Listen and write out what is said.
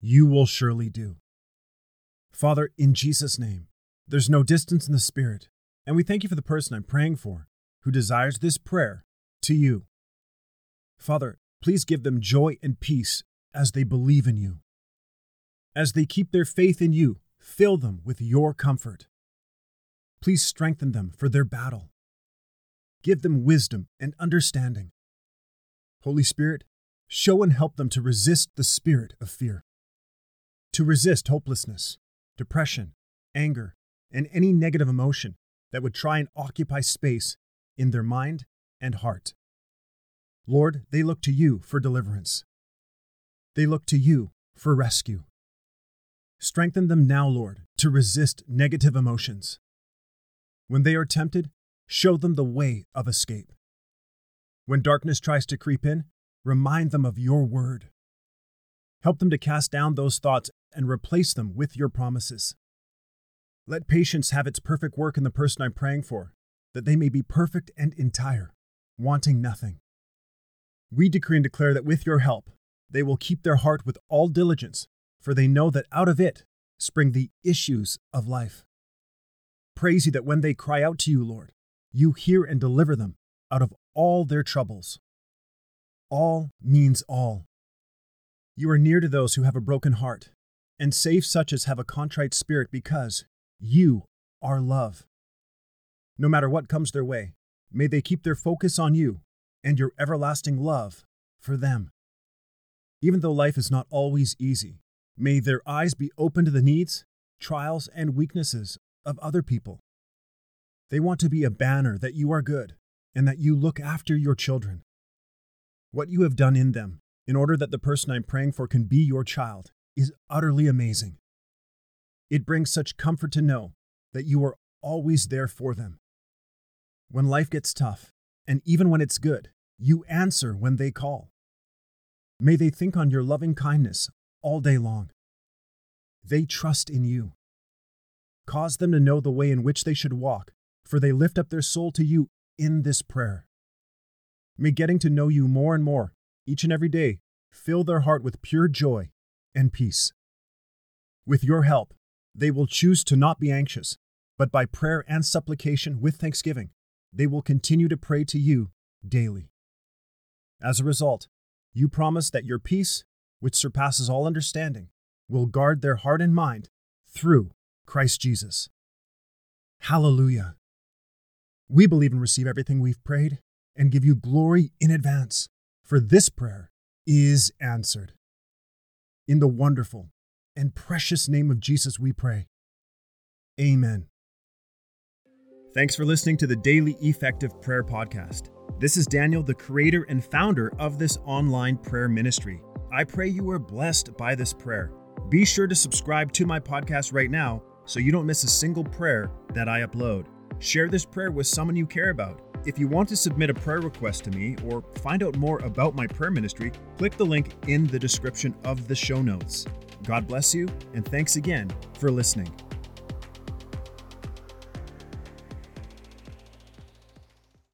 you will surely do. Father, in Jesus' name, there's no distance in the Spirit, and we thank you for the person I'm praying for who desires this prayer to you. Father, please give them joy and peace as they believe in you. As they keep their faith in you, fill them with your comfort. Please strengthen them for their battle. Give them wisdom and understanding. Holy Spirit, show and help them to resist the spirit of fear, to resist hopelessness, depression, anger, and any negative emotion that would try and occupy space in their mind and heart. Lord, they look to you for deliverance. They look to you for rescue. Strengthen them now, Lord, to resist negative emotions. When they are tempted, show them the way of escape. When darkness tries to creep in, remind them of your word. Help them to cast down those thoughts and replace them with your promises. Let patience have its perfect work in the person I'm praying for, that they may be perfect and entire, wanting nothing. We decree and declare that with your help, they will keep their heart with all diligence, for they know that out of it spring the issues of life. Praise you that when they cry out to you, Lord, you hear and deliver them out of all their troubles. All means all. You are near to those who have a broken heart, and save such as have a contrite spirit, because you are love. No matter what comes their way, may they keep their focus on you and your everlasting love for them. Even though life is not always easy, may their eyes be open to the needs, trials, and weaknesses of other people. They want to be a banner that you are good and that you look after your children. What you have done in them in order that the person I'm praying for can be your child is utterly amazing. It brings such comfort to know that you are always there for them. When life gets tough, and even when it's good, you answer when they call. May they think on your loving kindness all day long. They trust in you. Cause them to know the way in which they should walk, for they lift up their soul to you in this prayer. May getting to know you more and more, each and every day, fill their heart with pure joy and peace. With your help, they will choose to not be anxious, but by prayer and supplication with thanksgiving, they will continue to pray to you daily. As a result, you promise that your peace, which surpasses all understanding, will guard their heart and mind through Christ Jesus. Hallelujah. We believe and receive everything we've prayed and give you glory in advance, for this prayer is answered. In the wonderful and precious name of Jesus, we pray. Amen. Thanks for listening to the Daily Effective Prayer Podcast. This is Daniel, the creator and founder of this online prayer ministry. I pray you are blessed by this prayer. Be sure to subscribe to my podcast right now so you don't miss a single prayer that I upload. Share this prayer with someone you care about. If you want to submit a prayer request to me or find out more about my prayer ministry, click the link in the description of the show notes. God bless you, and thanks again for listening.